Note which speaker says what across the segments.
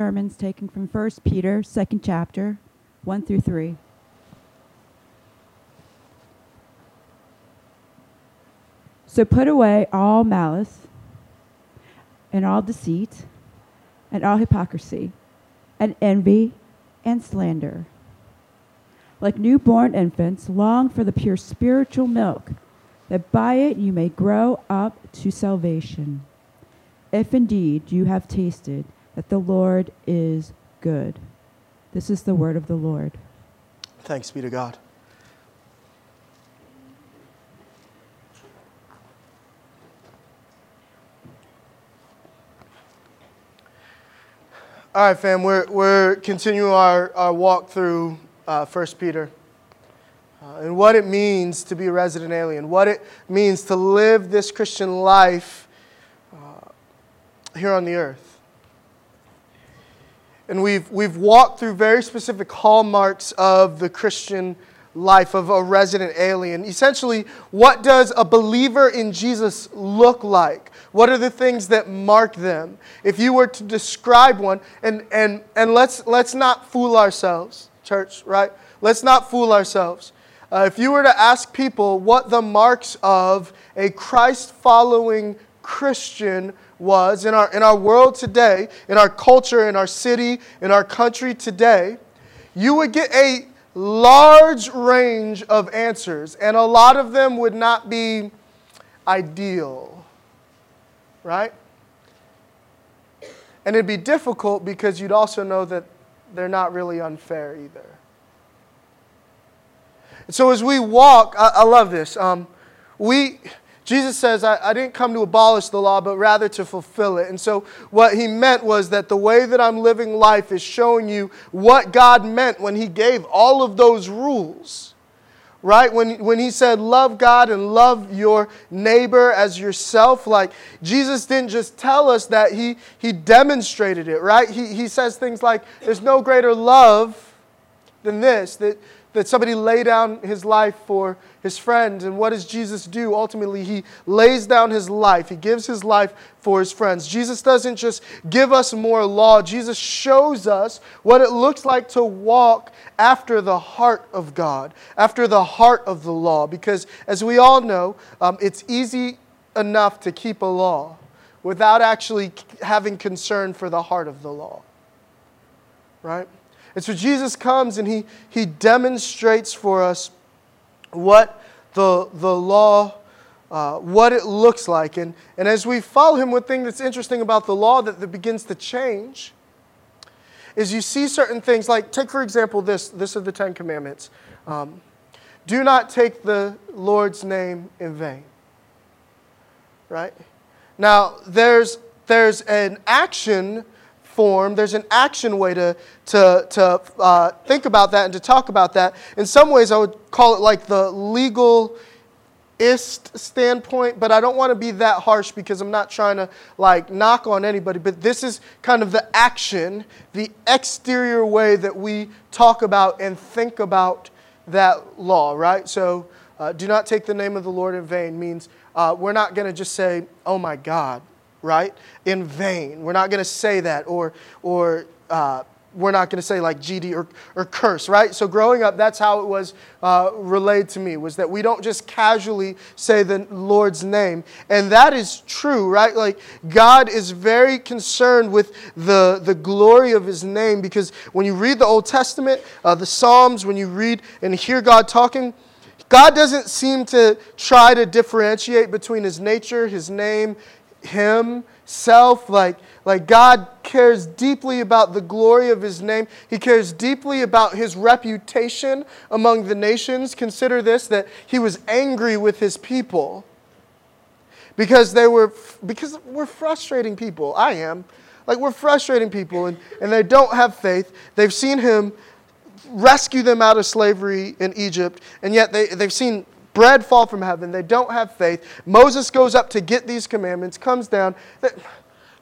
Speaker 1: sermons taken from 1 Peter, second chapter, 1 through 3. So put away all malice and all deceit and all hypocrisy and envy and slander. Like newborn infants, long for the pure spiritual milk, that by it you may grow up to salvation. If indeed you have tasted that the Lord is good. This is the word of the Lord.
Speaker 2: Thanks be to God. All right, fam, we're, we're continuing our, our walk through uh, 1 Peter uh, and what it means to be a resident alien, what it means to live this Christian life uh, here on the earth. And we've, we've walked through very specific hallmarks of the Christian life of a resident alien. Essentially, what does a believer in Jesus look like? What are the things that mark them? If you were to describe one, and, and, and let's, let's not fool ourselves, church, right? Let's not fool ourselves. Uh, if you were to ask people what the marks of a Christ following Christian was in our, in our world today, in our culture, in our city, in our country today, you would get a large range of answers, and a lot of them would not be ideal, right? And it'd be difficult because you'd also know that they're not really unfair either. And so as we walk, I, I love this. Um, we Jesus says, I, I, didn't come to abolish the law, but rather to fulfill it. And so, what he meant was that the way that I'm living life is showing you what God meant when he gave all of those rules. Right? When, when he said, love God and love your neighbor as yourself, like Jesus didn't just tell us that, he, he demonstrated it, right? He, he says things like, there's no greater love than this, that that somebody lay down his life for his friends. And what does Jesus do? Ultimately, he lays down his life, he gives his life for his friends. Jesus doesn't just give us more law, Jesus shows us what it looks like to walk after the heart of God, after the heart of the law. Because as we all know, um, it's easy enough to keep a law without actually having concern for the heart of the law. Right? And so Jesus comes and he, he demonstrates for us what the, the law, uh, what it looks like. And, and as we follow him, one thing that's interesting about the law that, that begins to change is you see certain things, like take for example this, this of the Ten Commandments. Um, do not take the Lord's name in vain. Right? Now, there's, there's an action form, there's an action way to, to, to uh, think about that and to talk about that. In some ways, I would call it like the legal ist standpoint, but I don't want to be that harsh because I'm not trying to like knock on anybody. But this is kind of the action, the exterior way that we talk about and think about that law, right? So, uh, do not take the name of the Lord in vain means uh, we're not going to just say, oh my God, right? In vain. We're not going to say that, or, or uh, we're not going to say like GD or, or curse, right? So growing up, that's how it was uh, relayed to me, was that we don't just casually say the Lord's name. And that is true, right? Like God is very concerned with the, the glory of his name because when you read the Old Testament, uh, the Psalms, when you read and hear God talking, God doesn't seem to try to differentiate between his nature, his name, himself like like god cares deeply about the glory of his name. He cares deeply about his reputation among the nations. Consider this that he was angry with his people because they were because we're frustrating people. I am. Like we're frustrating people and, and they don't have faith. They've seen him rescue them out of slavery in egypt and yet they, they've seen bread fall from heaven. They don't have faith. Moses goes up to get these commandments, comes down.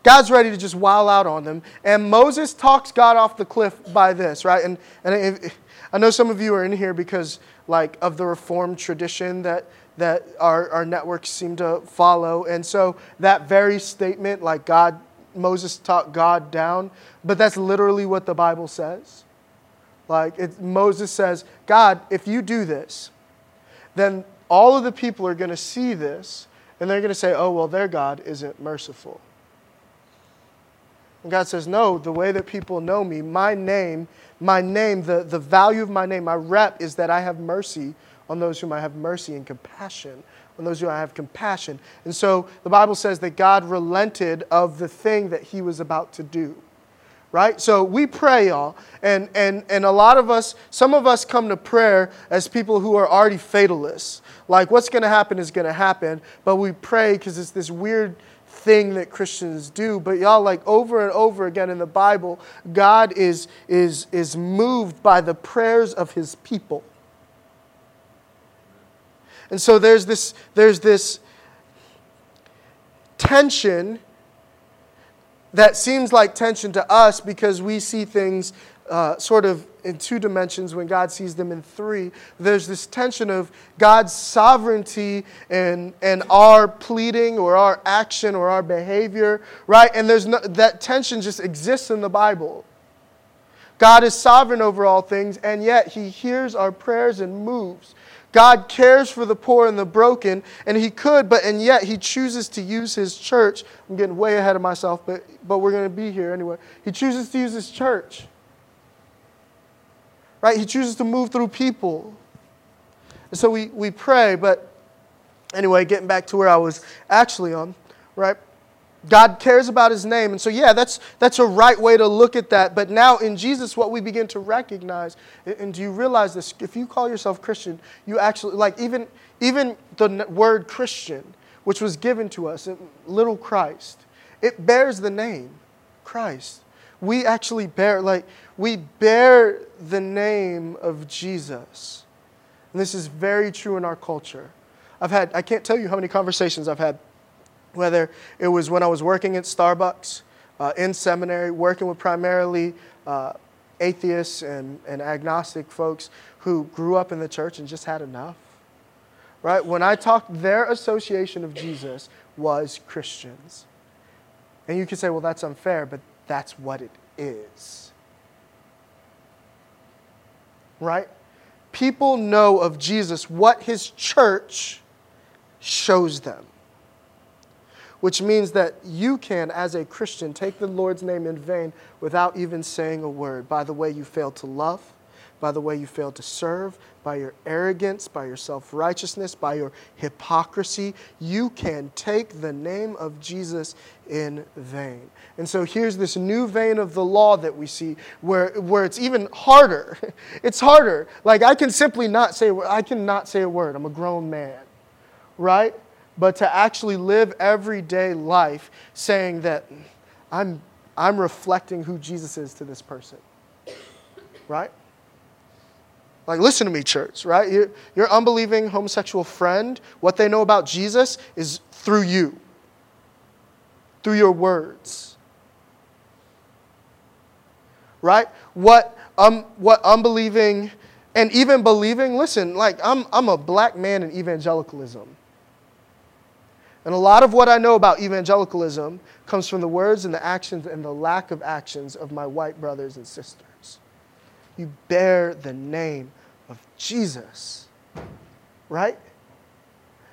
Speaker 2: God's ready to just wow out on them. And Moses talks God off the cliff by this, right? And, and I know some of you are in here because, like, of the Reformed tradition that, that our, our networks seem to follow. And so that very statement, like, God Moses talked God down, but that's literally what the Bible says. Like it, Moses says, God, if you do this, then all of the people are going to see this and they're going to say, oh, well, their God isn't merciful. And God says, no, the way that people know me, my name, my name, the, the value of my name, my rep is that I have mercy on those whom I have mercy and compassion on those who I have compassion. And so the Bible says that God relented of the thing that he was about to do. Right? So we pray, y'all. And, and, and a lot of us, some of us come to prayer as people who are already fatalists. Like, what's going to happen is going to happen. But we pray because it's this weird thing that Christians do. But y'all, like over and over again in the Bible, God is, is, is moved by the prayers of his people. And so there's this, there's this tension that seems like tension to us because we see things uh, sort of in two dimensions when God sees them in three. There's this tension of God's sovereignty and, and our pleading or our action or our behavior, right? And there's no, that tension just exists in the Bible. God is sovereign over all things, and yet He hears our prayers and moves. God cares for the poor and the broken, and He could, but and yet He chooses to use His church. I'm getting way ahead of myself, but, but we're going to be here anyway. He chooses to use His church. Right? He chooses to move through people. And so we, we pray, but anyway, getting back to where I was actually on, right? God cares about his name. And so, yeah, that's, that's a right way to look at that. But now in Jesus, what we begin to recognize, and do you realize this? If you call yourself Christian, you actually, like, even, even the word Christian, which was given to us, uh, little Christ, it bears the name Christ. We actually bear, like, we bear the name of Jesus. And this is very true in our culture. I've had, I can't tell you how many conversations I've had whether it was when I was working at Starbucks, uh, in seminary, working with primarily uh, atheists and, and agnostic folks who grew up in the church and just had enough. Right? When I talked, their association of Jesus was Christians. And you could say, well, that's unfair, but that's what it is. Right? People know of Jesus what his church shows them which means that you can, as a Christian, take the Lord's name in vain without even saying a word by the way you fail to love, by the way you fail to serve, by your arrogance, by your self righteousness, by your hypocrisy. You can take the name of Jesus in vain. And so here's this new vein of the law that we see where, where it's even harder. It's harder. Like I can simply not say, I cannot say a word. I'm a grown man, right? But to actually live everyday life saying that I'm, I'm reflecting who Jesus is to this person. Right? Like, listen to me, church, right? Your, your unbelieving homosexual friend, what they know about Jesus is through you, through your words. Right? What, um, what unbelieving and even believing, listen, like, I'm, I'm a black man in evangelicalism. And a lot of what I know about evangelicalism comes from the words and the actions and the lack of actions of my white brothers and sisters. You bear the name of Jesus, right?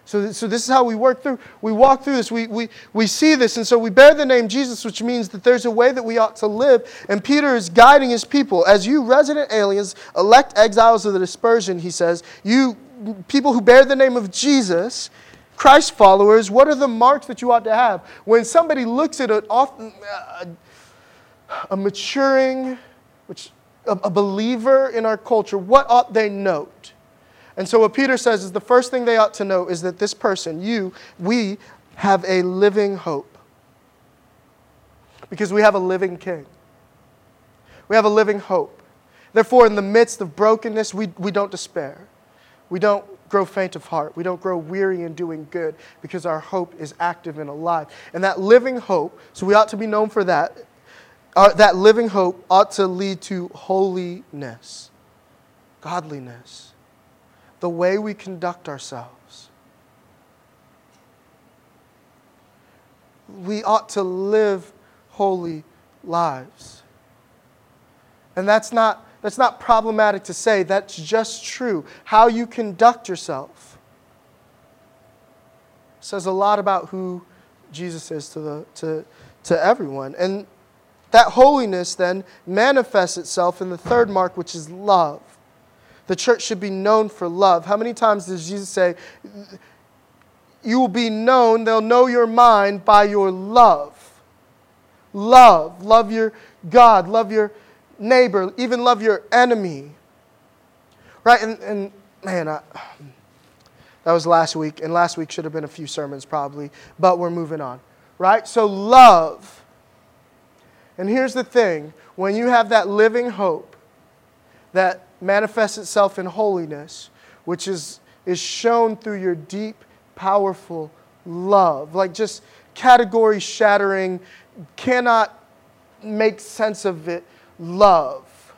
Speaker 2: So, so this is how we work through. We walk through this. We, we, we see this. And so we bear the name Jesus, which means that there's a way that we ought to live. And Peter is guiding his people. As you resident aliens, elect exiles of the dispersion, he says, you people who bear the name of Jesus, Christ followers, what are the marks that you ought to have? When somebody looks at a, a, maturing, which, a, a believer in our culture, what ought they note? And so, what Peter says is the first thing they ought to know is that this person, you, we have a living hope. Because we have a living king. We have a living hope. Therefore, in the midst of brokenness, we, we don't despair. We don't grow faint of heart. We don't grow weary in doing good because our hope is active and alive. And that living hope, so we ought to be known for that. Uh, that living hope ought to lead to holiness, godliness, the way we conduct ourselves. We ought to live holy lives. And that's not, that's not problematic to say, that's just true. How you conduct yourself says a lot about who Jesus is to, the, to, to everyone. And that holiness then manifests itself in the third mark, which is love. The church should be known for love. How many times does Jesus say, You will be known, they'll know your mind by your love? Love. Love your God. Love your neighbor. Even love your enemy. Right? And, and man, I, that was last week, and last week should have been a few sermons probably, but we're moving on. Right? So, love. And here's the thing when you have that living hope that manifests itself in holiness, which is, is shown through your deep, powerful love, like just category shattering, cannot make sense of it love.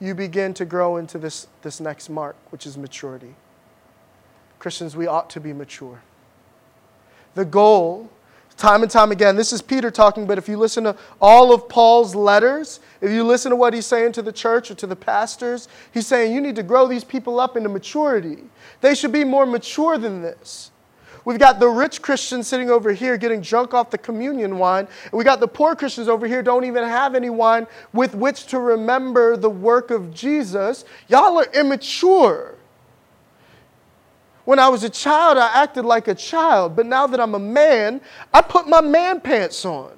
Speaker 2: You begin to grow into this, this next mark, which is maturity. Christians, we ought to be mature. The goal time and time again. This is Peter talking, but if you listen to all of Paul's letters, if you listen to what he's saying to the church or to the pastors, he's saying you need to grow these people up into maturity. They should be more mature than this. We've got the rich Christians sitting over here getting drunk off the communion wine, and we got the poor Christians over here don't even have any wine with which to remember the work of Jesus. Y'all are immature. When I was a child, I acted like a child, but now that I'm a man, I put my man pants on.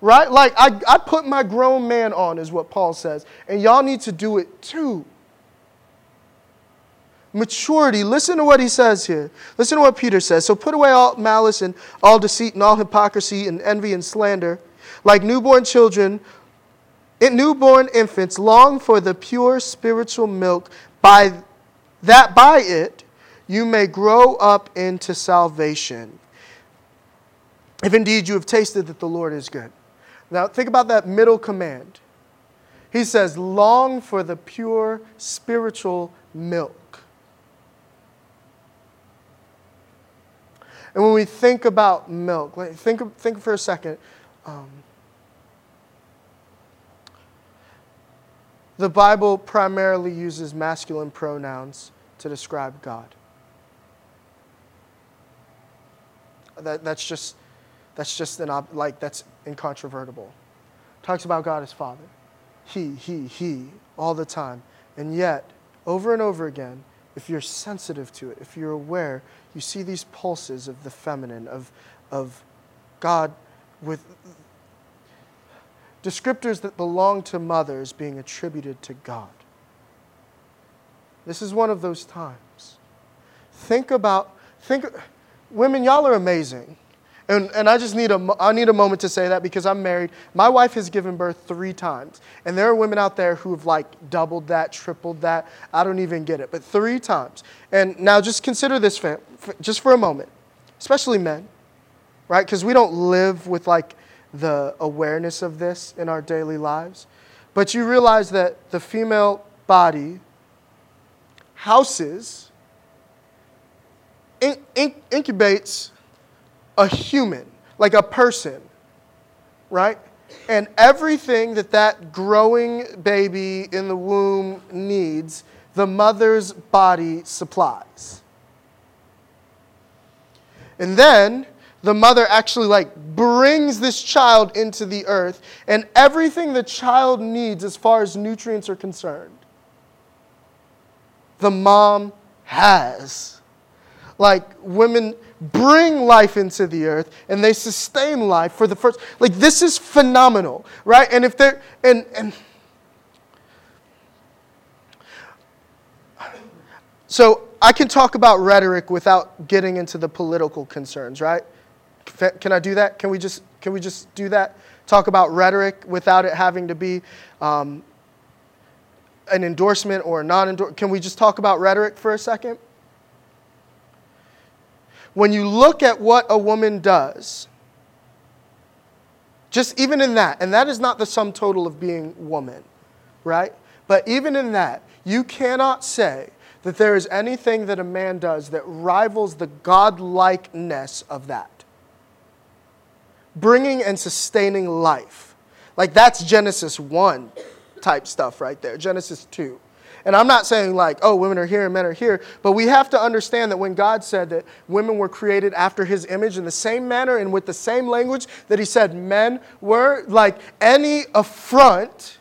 Speaker 2: Right? Like, I, I put my grown man on, is what Paul says. And y'all need to do it too. Maturity. Listen to what he says here. Listen to what Peter says. So put away all malice and all deceit and all hypocrisy and envy and slander. Like newborn children, newborn infants, long for the pure spiritual milk, by that by it you may grow up into salvation. If indeed you have tasted that the Lord is good. Now, think about that middle command. He says, long for the pure spiritual milk. And when we think about milk, think, think for a second. Um, the Bible primarily uses masculine pronouns to describe God. That, that's just, that's just an, like, that's incontrovertible. Talks about God as Father. He, he, he, all the time. And yet, over and over again, if you're sensitive to it, if you're aware, you see these pulses of the feminine, of, of God with descriptors that belong to mothers being attributed to God. This is one of those times. Think about, think, women, y'all are amazing. And, and I just need a, I need a moment to say that because I'm married. My wife has given birth three times. And there are women out there who have like doubled that, tripled that. I don't even get it, but three times. And now just consider this, fam, just for a moment, especially men, right? Because we don't live with like the awareness of this in our daily lives. But you realize that the female body houses in, in, incubates a human, like a person, right? And everything that that growing baby in the womb needs, the mother's body supplies. And then the mother actually like brings this child into the earth and everything the child needs as far as nutrients are concerned the mom has like women bring life into the earth and they sustain life for the first like this is phenomenal right? And if they're and and so i can talk about rhetoric without getting into the political concerns right? Can i do that? Can we just can we just do that? Talk about rhetoric without it having to be um, an endorsement or a non-endorsement can we just talk about rhetoric for a second when you look at what a woman does, just even in that, and that is not the sum total of being woman, right? But even in that, you cannot say that there is anything that a man does that rivals the godlikeness of that. bringing and sustaining life. Like that's Genesis 1 type stuff right there, Genesis 2. And I'm not saying like, oh, women are here and men are here, but we have to understand that when God said that women were created after his image in the same manner and with the same language that he said men were, like any affront,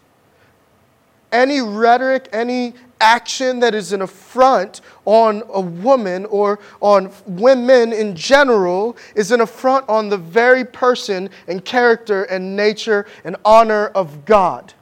Speaker 2: any rhetoric, any action that is an affront on a woman or on women in general is an affront on the very person and character and nature and honor of God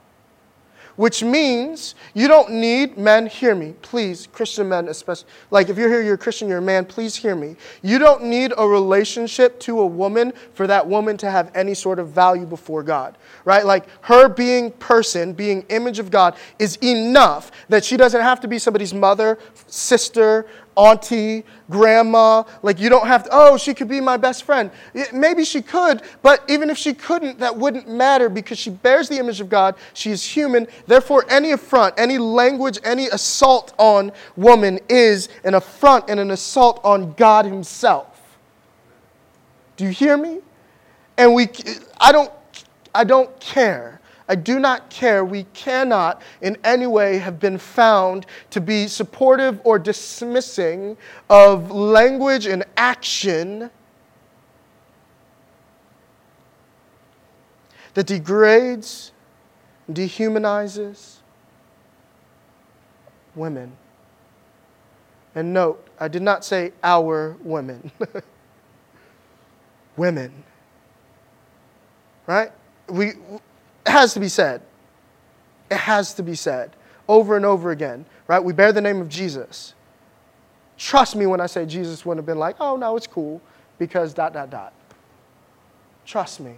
Speaker 2: which means you don't need men, hear me, please, Christian men especially. Like if you're here, you're a Christian, you're a man, please hear me. You don't need a relationship to a woman for that woman to have any sort of value before God, right? Like her being person, being image of God is enough that she doesn't have to be somebody's mother, sister, auntie, grandma. Like, you don't have to, oh, she could be my best friend. Maybe she could, but even if she couldn't, that wouldn't matter because she bears the image of God. She is human. Therefore, any affront, any language, any assault on woman is an affront and an assault on God Himself. Do you hear me? And we, I don't, I don't care I do not care. We cannot in any way have been found to be supportive or dismissing of language and action that degrades, dehumanizes women. And note, I did not say our women. women. Right? We it has to be said. It has to be said over and over again, right? We bear the name of Jesus. Trust me when I say Jesus wouldn't have been like, oh, no, it's cool because dot, dot, dot. Trust me,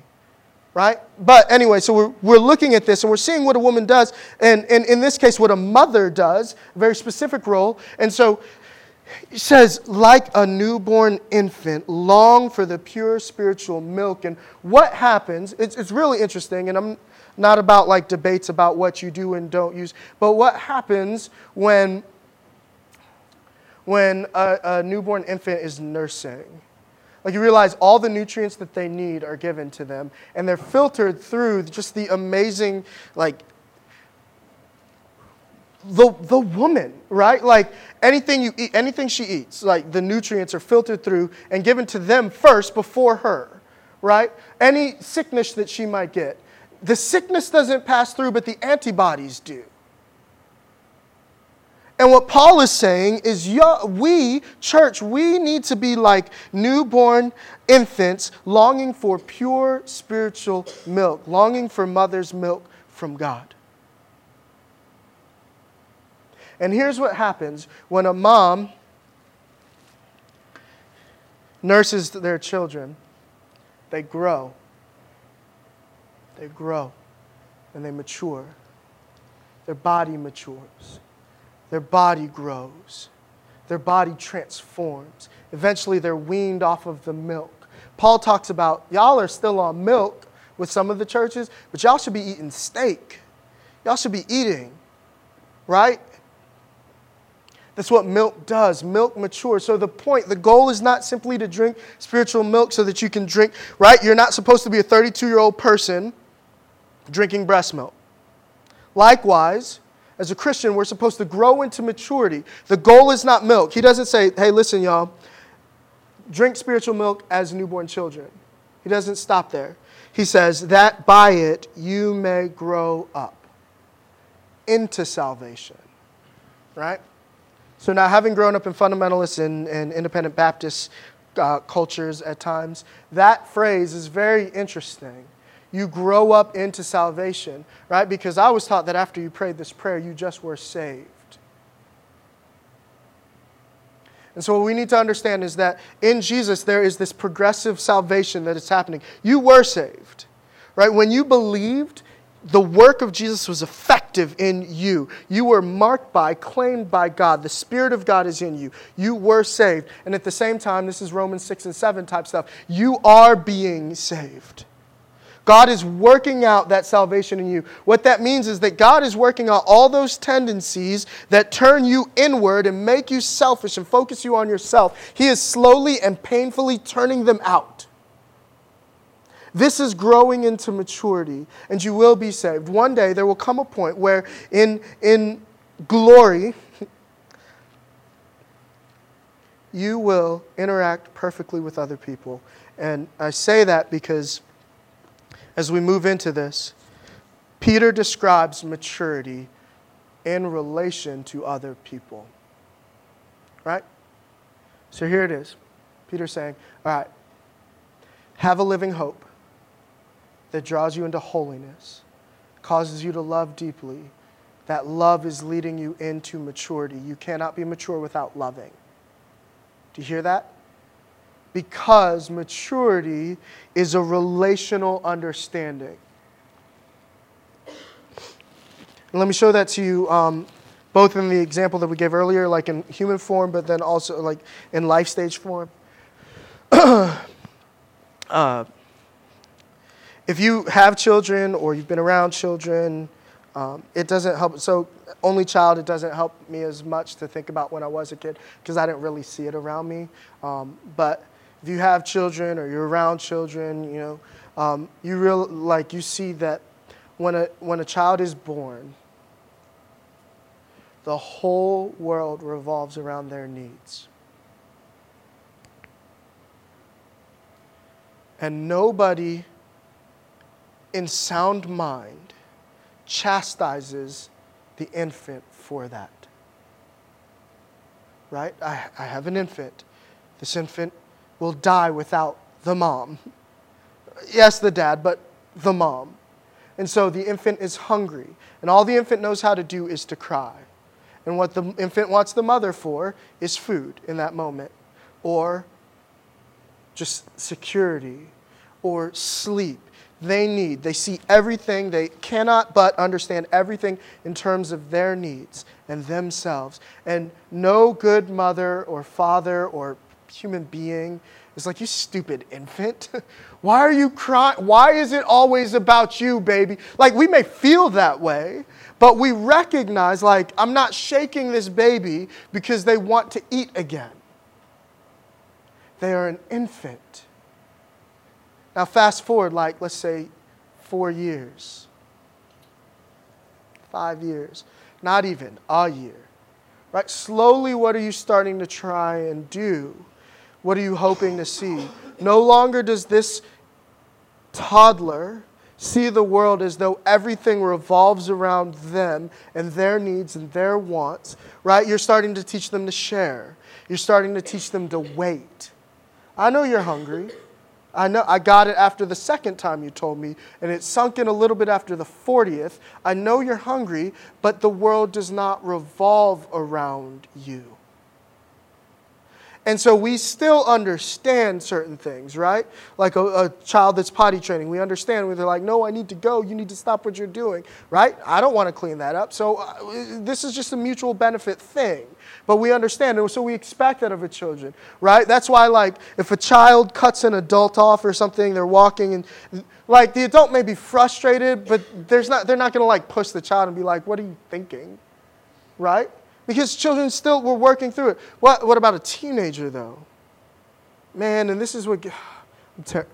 Speaker 2: right? But anyway, so we're, we're looking at this and we're seeing what a woman does, and, and in this case, what a mother does, a very specific role. And so he says, like a newborn infant, long for the pure spiritual milk. And what happens, it's, it's really interesting, and I'm not about like debates about what you do and don't use, but what happens when, when a, a newborn infant is nursing. Like you realize all the nutrients that they need are given to them, and they're filtered through just the amazing, like, the, the woman, right? Like anything you eat, anything she eats, like the nutrients are filtered through and given to them first before her, right? Any sickness that she might get, the sickness doesn't pass through, but the antibodies do. And what Paul is saying is, we, church, we need to be like newborn infants longing for pure spiritual milk, longing for mother's milk from God. And here's what happens when a mom nurses their children they grow they grow and they mature. Their body matures. Their body grows. Their body transforms. Eventually, they're weaned off of the milk. Paul talks about y'all are still on milk with some of the churches, but y'all should be eating steak. Y'all should be eating, right? That's what milk does. Milk matures. So the point, the goal is not simply to drink spiritual milk so that you can drink, right? You're not supposed to be a 32 year old person drinking breast milk. Likewise, as a Christian, we're supposed to grow into maturity. The goal is not milk. He doesn't say, hey, listen, y'all, drink spiritual milk as newborn children. He doesn't stop there. He says that by it you may grow up into salvation. Right? So now, having grown up in fundamentalist and, and independent Baptist uh, cultures at times, that phrase is very interesting you grow up into salvation, right? Because I was taught that after you prayed this prayer, you just were saved. And so, what we need to understand is that in Jesus, there is this progressive salvation that is happening. You were saved, right? When you believed, the work of Jesus was effective in you. You were marked by, claimed by God. The Spirit of God is in you. You were saved. And at the same time, this is Romans 6 and 7 type stuff, you are being saved. God is working out that salvation in you. What that means is that God is working out all those tendencies that turn you inward and make you selfish and focus you on yourself. He is slowly and painfully turning them out. This is growing into maturity, and you will be saved. One day there will come a point where, in, in glory, you will interact perfectly with other people. And I say that because as we move into this, Peter describes maturity in relation to other people. Right? So here it is. Peter's saying, All right, have a living hope that draws you into holiness, causes you to love deeply. That love is leading you into maturity. You cannot be mature without loving. Do you hear that? Because maturity is a relational understanding. And let me show that to you um, both in the example that we gave earlier, like in human form, but then also like in life stage form. uh, if you have children or you've been around children, um, it doesn't help. So, only child, it doesn't help me as much to think about when I was a kid because I didn't really see it around me. Um, but if you have children or you're around children, you know, um, you real like you see that when a when a child is born, the whole world revolves around their needs. And nobody in sound mind chastises the infant for that. Right? I, I have an infant. This infant will die without the mom. Yes, the dad, but the mom. And so the infant is hungry. And all the infant knows how to do is to cry. And what the infant wants the mother for is food in that moment, or just security, or sleep. They need, they see everything, they cannot but understand everything in terms of their needs and themselves. And no good mother or father or human being is like, You stupid infant. Why are you crying? Why is it always about you, baby? Like, we may feel that way, but we recognize, like, I'm not shaking this baby because they want to eat again. They are an infant. Now, fast forward, like, let's say four years, five years, not even a year. Right? Slowly, what are you starting to try and do? What are you hoping to see? No longer does this toddler see the world as though everything revolves around them and their needs and their wants, right? You're starting to teach them to share. You're starting to teach them to wait. I know you're hungry. I know I got it after the second time you told me, and it sunk in a little bit after the 40th. I know you're hungry, but the world does not revolve around you. And so we still understand certain things, right? Like a, a, child that's potty training, we understand when they're like, no, I need to go, you need to stop what you're doing, right? I don't want to clean that up. So uh, this is just a mutual benefit thing. But we understand, and so we expect that of our children, right? That's why, like, if a child cuts an adult off or something, they're walking, and like the adult may be frustrated, but there's not, they're not going to like push the child and be like, what are you thinking, right? Because children still were working through it. What, what about a teenager, though? Man, and this is what. Ter-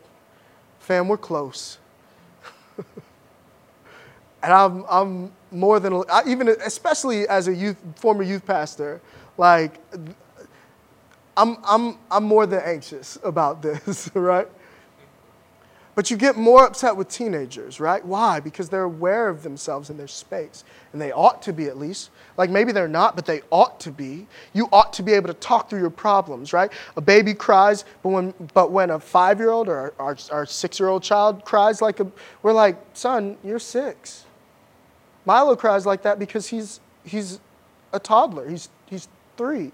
Speaker 2: fam, we're close. and I'm, I'm more than, I, even especially as a youth, former youth pastor, like, I'm, I'm, I'm more than anxious about this, right? But you get more upset with teenagers, right? Why? Because they're aware of themselves and their space. And they ought to be, at least. Like maybe they're not, but they ought to be. You ought to be able to talk through your problems, right? A baby cries, but when, but when a five year old or our, our six year old child cries, like a, we're like, son, you're six. Milo cries like that because he's, he's a toddler, he's, he's three.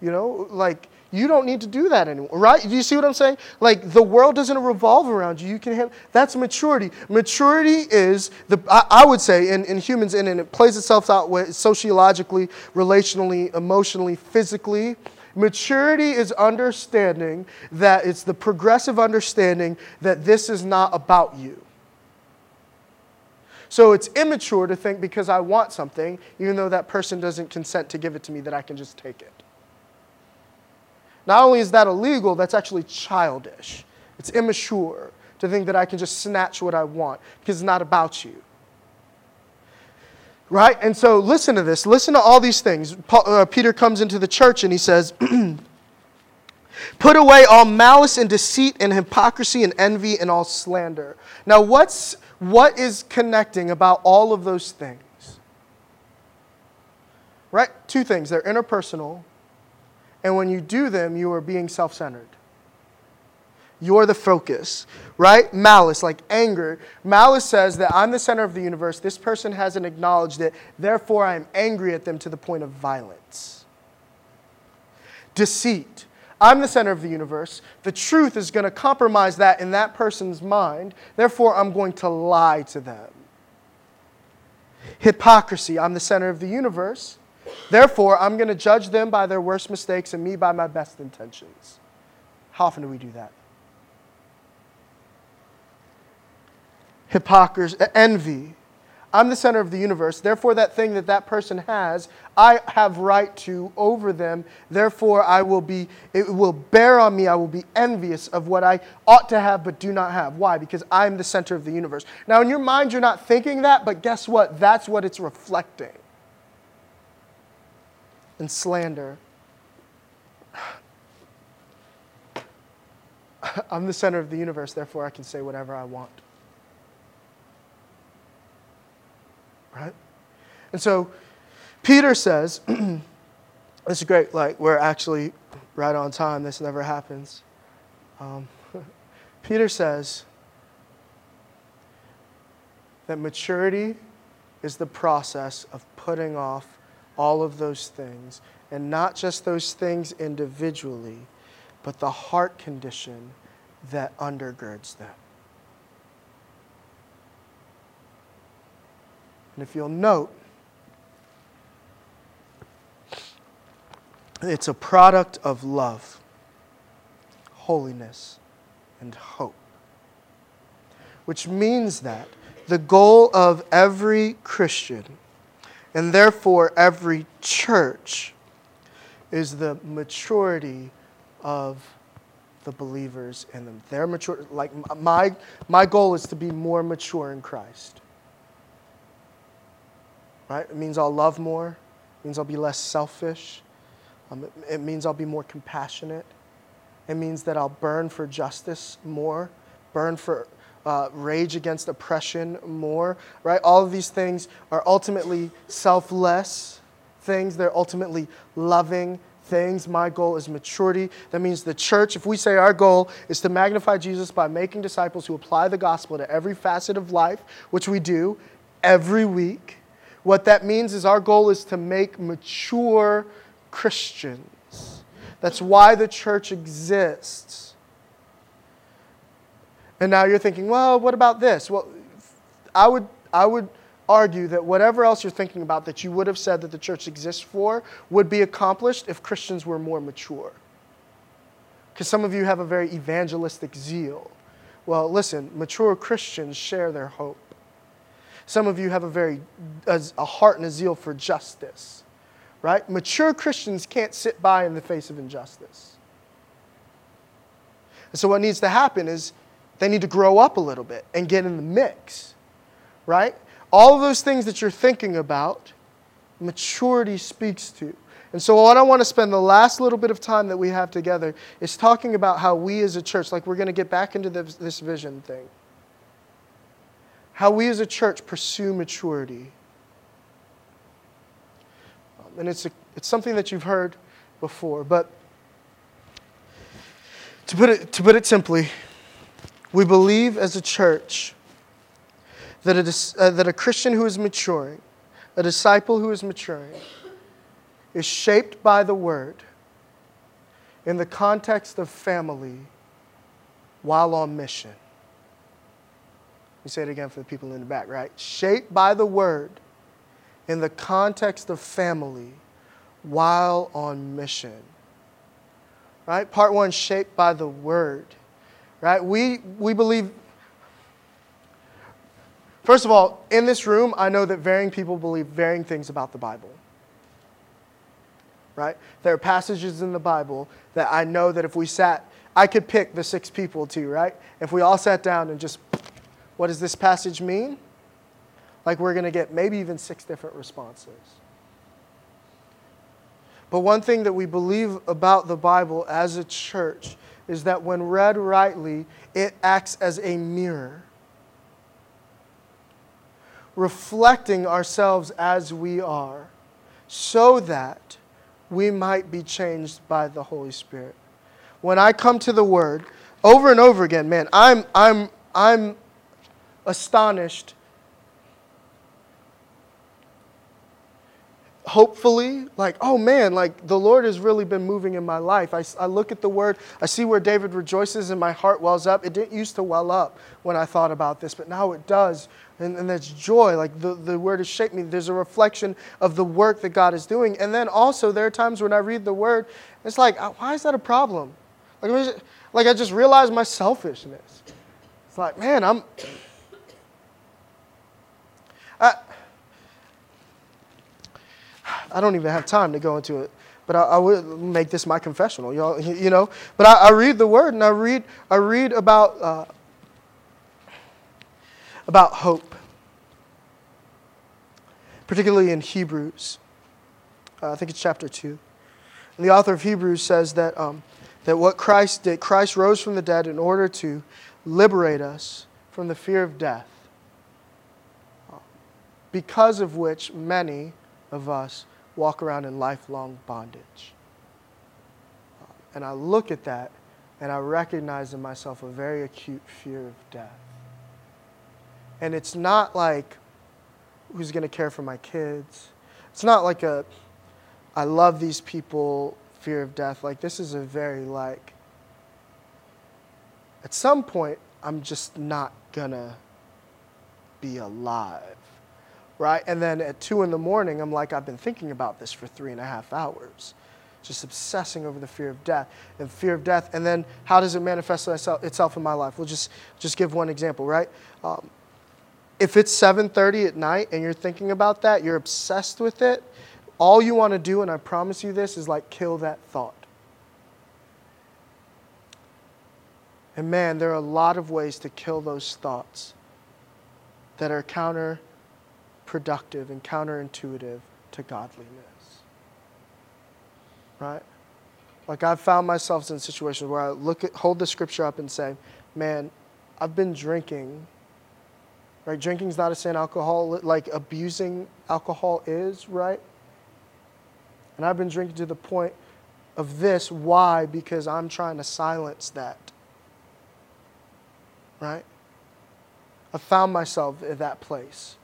Speaker 2: You know, like, you don't need to do that anymore, right? Do you see what I'm saying? Like the world doesn't revolve around you. You can have that's maturity. Maturity is the I, I would say in, in humans, and, and it plays itself out with sociologically, relationally, emotionally, physically. Maturity is understanding that it's the progressive understanding that this is not about you. So it's immature to think because I want something, even though that person doesn't consent to give it to me, that I can just take it. Not only is that illegal, that's actually childish. It's immature to think that I can just snatch what I want because it's not about you. Right? And so listen to this. Listen to all these things. Paul, uh, Peter comes into the church and he says, Put away all malice and deceit and hypocrisy and envy and all slander. Now, what's, what is connecting about all of those things? Right? Two things. They're interpersonal, and when you do them, you are being self centered. You're the focus, right? Malice, like anger. Malice says that I'm the center of the universe. This person hasn't acknowledged it. Therefore, I am angry at them to the point of violence. Deceit. I'm the center of the universe. The truth is going to compromise that in that person's mind. Therefore, I'm going to lie to them. Hypocrisy. I'm the center of the universe. Therefore, I'm going to judge them by their worst mistakes and me by my best intentions. How often do we do that? Hypocrisy, envy. I'm the center of the universe. Therefore, that thing that that person has, I have right to over them. Therefore, I will be, it will bear on me. I will be envious of what I ought to have but do not have. Why? Because I'm the center of the universe. Now, in your mind, you're not thinking that, but guess what? That's what it's reflecting. And slander. I'm the center of the universe, therefore, I can say whatever I want. right? And so Peter says, this is great, like we're actually right on time. This never happens. Um, Peter says that maturity is the process of putting off all of those things, and not just those things individually, but the heart condition that undergirds them. And if you'll note, it's a product of love, holiness, and hope. Which means that the goal of every Christian, and therefore every church, is the maturity of the believers in them. Their mature, like my, my goal is to be more mature in Christ right? It means I'll love more. It means I'll be less selfish. Um, it, it means I'll be more compassionate. It means that I'll burn for justice more, burn for uh, rage against oppression more, right? All of these things are ultimately selfless things. They're ultimately loving things. My goal is maturity. That means the church, if we say our goal is to magnify Jesus by making disciples who apply the gospel to every facet of life, which we do every week, what that means is our goal is to make mature Christians. That's why the church exists. And now you're thinking, well, what about this? Well, I would, I would argue that whatever else you're thinking about that you would have said that the church exists for would be accomplished if Christians were more mature. Because some of you have a very evangelistic zeal. Well, listen, mature Christians share their hope. Some of you have a very a, a heart and a zeal for justice, right? Mature Christians can't sit by in the face of injustice. And so what needs to happen is they need to grow up a little bit and get in the mix, right? All of those things that you're thinking about, maturity speaks to. And so, what I want to spend the last little bit of time that we have together is talking about how we as a church, like we're going to get back into this, this vision thing how we as a church pursue maturity. Um, and it's, a, it's something that you've heard before, but to put, it, to put it simply, we believe as a church that a, uh, that a Christian who is maturing, a disciple who is maturing, is shaped by the Word in the context of family while on mission. Let me say it again for the people in the back, right? Shaped by the word in the context of family while on mission. Right? Part one, shaped by the word. Right? We, we believe, first of all, in this room, I know that varying people believe varying things about the Bible. Right? There are passages in the Bible that I know that if we sat I could pick the six people to, right? If we all sat down and just, what does this passage mean? Like we're going to get maybe even six different responses. But one thing that we believe about the Bible as a church is that when read rightly, it acts as a mirror, reflecting ourselves as we are, so that we might be changed by the Holy Spirit. When I come to the Word, over and over again, man, I'm, I'm, I'm astonished hopefully, like, oh man, like the Lord has really been moving in my life. I, I look at the word, I see where David rejoices and my heart wells up. It didn't used to well up when I thought about this, but now it does. And, and that's joy. Like the, the word has shaped me. There's a reflection of the work that God is doing. And then also, there are times when I read the word, it's like, uh, why is that a problem? Like, like I just realized my selfishness. It's like, man, I'm. I, I don't even have time to go into it, but I, I would make this my confessional, y'all. You know, but I, I, read the word and I read I read about uh, about hope, particularly in Hebrews. Uh, I think it's chapter two. And the author of Hebrews says that um, that what Christ did, Christ rose from the dead in order to liberate us from the fear of death, because of which many of us walk around in lifelong bondage. Uh, and I look at that and I recognize in myself a very acute fear of death. And it's not like who's going to care for my kids. It's not like a I love these people fear of death. Like this is a very like at some point I'm just not going to be alive right? And then at two in the morning, I'm like, I've been thinking about this for three and a half hours, just obsessing over the fear of death and fear of death. And then how does it manifest itself in my life? We'll just just give one example, right? Um, if it's 7:30 at night and you're thinking about that, you're obsessed with it. All you want to do, and I promise you this, is like kill that thought. And man, there are a lot of ways to kill those thoughts that are counter productive and counterintuitive to godliness. Right? Like I've found myself in situations where I look at, hold the scripture up and say, man, I've been drinking. Right? Drinking's not a sin. Alcohol, like abusing alcohol is, right? And I've been drinking to the point of this. Why? Because I'm trying to silence that. Right? I found myself at that place.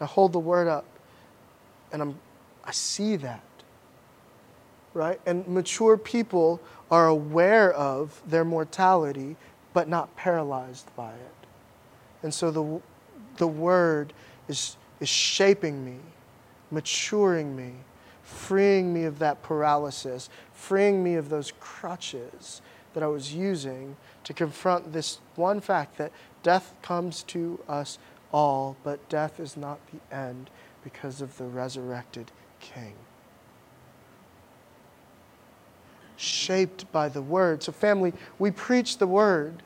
Speaker 2: I hold the word up and I'm, I see that. Right? And mature people are aware of their mortality, but not paralyzed by it. And so the, the word is, is shaping me, maturing me, freeing me of that paralysis, freeing me of those crutches that I was using to confront this one fact that death comes to us all, but death is not the end because of the resurrected King. Shaped by the Word. So, family, we preach the Word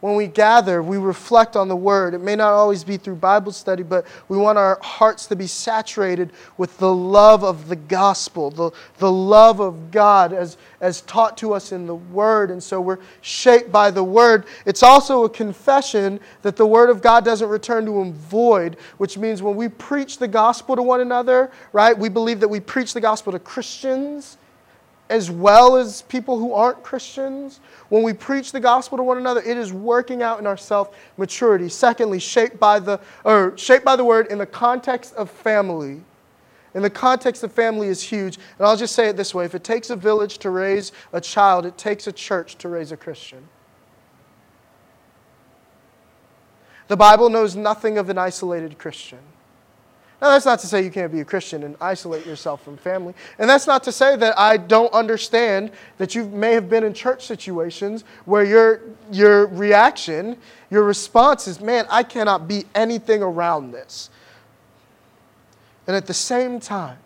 Speaker 2: when we gather, we reflect on the Word. It may not always be through Bible study, but we want our hearts to be saturated with the love of the gospel, the, the love of God as, as taught to us in the Word. And so we're shaped by the Word. It's also a confession that the Word of God doesn't return to Him void, which means when we preach the gospel to one another, right, we believe that we preach the gospel to Christians as well as people who aren't Christians. When we preach the gospel to one another, it is working out in our self maturity. Secondly, shaped by the or shaped by the word in the context of family. In the context of family is huge. And I'll just say it this way if it takes a village to raise a child, it takes a church to raise a Christian. The Bible knows nothing of an isolated Christian. Now, that's not to say you can't be a Christian and isolate yourself from family. And that's not to say that I don't understand that you may have been in church situations where your, your reaction, your response is, man, I cannot be anything around this. And at the same time,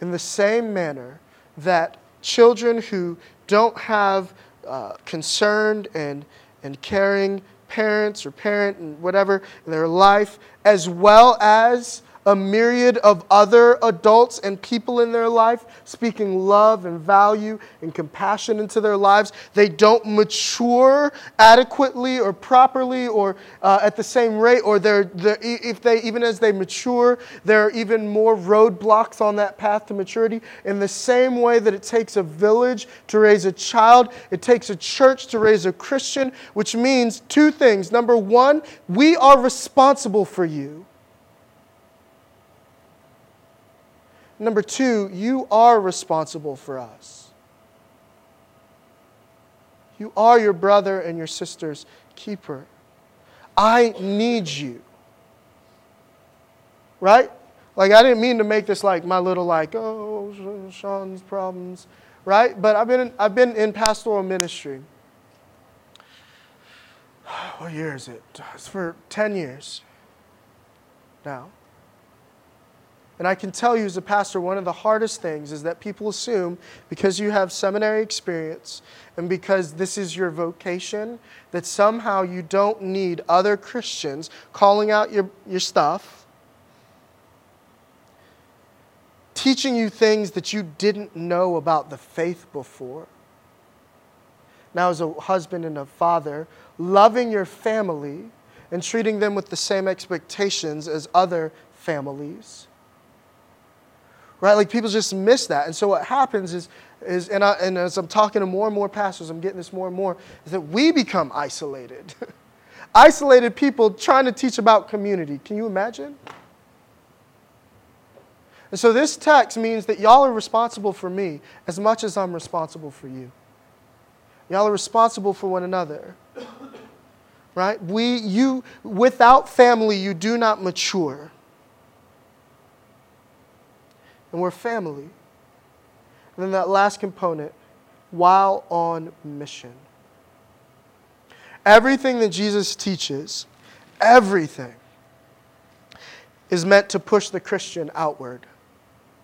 Speaker 2: in the same manner that children who don't have uh, concerned and, and caring parents or parent and whatever in their life, as well as a myriad of other adults and people in their life, speaking love and value and compassion into their lives. They don't mature adequately or properly or uh, at the same rate, or they're, they're, if they, even as they mature, there are even more roadblocks on that path to maturity. In the same way that it takes a village to raise a child, it takes a church to raise a Christian, which means two things. Number one, we are responsible for you. Number two, you are responsible for us. You are your brother and your sister's keeper. I need you. Right? Like, I didn't mean to make this like my little, like, oh, Sean's problems, right? But I've been in, I've been in pastoral ministry. What year is it? It's for 10 years now. And I can tell you as a pastor, one of the hardest things is that people assume because you have seminary experience and because this is your vocation, that somehow you don't need other Christians calling out your, your stuff, teaching you things that you didn't know about the faith before. Now, as a husband and a father, loving your family and treating them with the same expectations as other families right? Like people just miss that. And so what happens is, is and, I, and as I'm talking to more and more pastors, I'm getting this more and more, is that we become isolated. isolated people trying to teach about community. Can you imagine? And so this text means that y'all are responsible for me as much as I'm responsible for you. Y'all are responsible for one another. Right? We you without family you do not mature and we're family. And then that last component, while on mission. Everything that Jesus teaches, everything, is meant to push the Christian outward,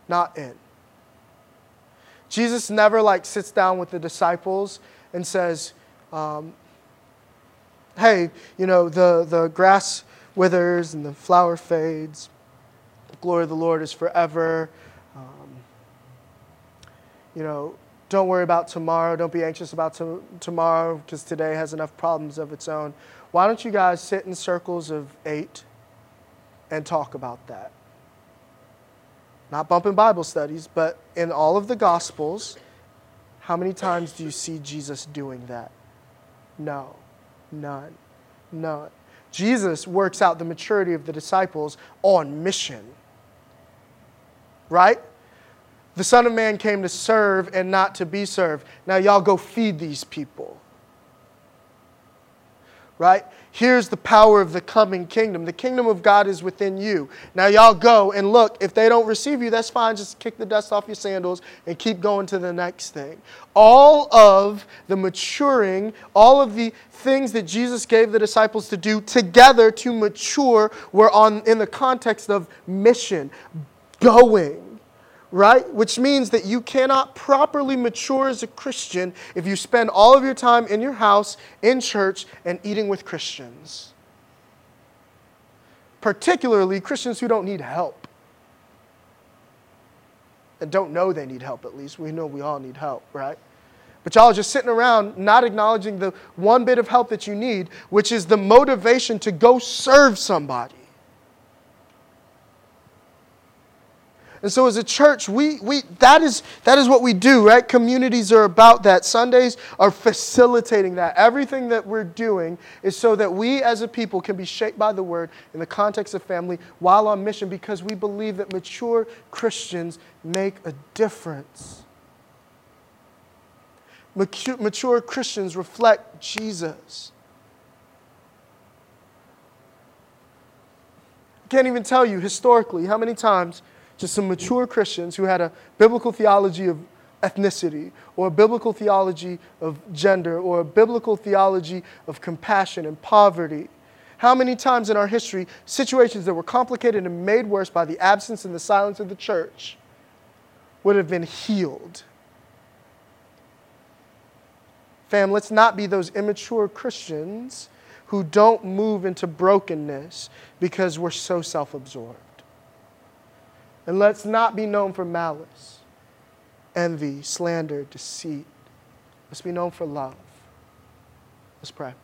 Speaker 2: not in. Jesus never like sits down with the disciples and says, um, "Hey, you know the the grass withers and the flower fades. The glory of the Lord is forever." You know, don't worry about tomorrow. Don't be anxious about to- tomorrow because today has enough problems of its own. Why don't you guys sit in circles of eight and talk about that? Not bumping Bible studies, but in all of the Gospels, how many times do you see Jesus doing that? No, none, none. Jesus works out the maturity of the disciples on mission. Right? The Son of Man came to serve and not to be served. Now, y'all go feed these people. Right? Here's the power of the coming kingdom. The kingdom of God is within you. Now, y'all go and look. If they don't receive you, that's fine. Just kick the dust off your sandals and keep going to the next thing. All of the maturing, all of the things that Jesus gave the disciples to do together to mature were on, in the context of mission, going right? Which means that you cannot properly mature as a Christian if you spend all of your time in your house, in church, and eating with Christians. Particularly Christians who don't need help. And don't know they need help, at least. We know we all need help, right? But y'all are just sitting around not acknowledging the one bit of help that you need, which is the motivation to go serve somebody. And so as a church, we, we, that, is, that is what we do, right? Communities are about that. Sundays are facilitating that. Everything that we're doing is so that we as a people can be shaped by the word in the context of family while on mission because we believe that mature Christians make a difference. Mature, mature Christians reflect Jesus. I can't even tell you historically how many times just some mature Christians who had a biblical theology of ethnicity or a biblical theology of gender or a biblical theology of compassion and poverty. How many times in our history, situations that were complicated and made worse by the absence and the silence of the church would have been healed Fam, let's not be those immature Christians who don't move into brokenness because we're so self absorbed. And let's not be known for malice, envy, slander, deceit. Let's be known for love. Let's pray.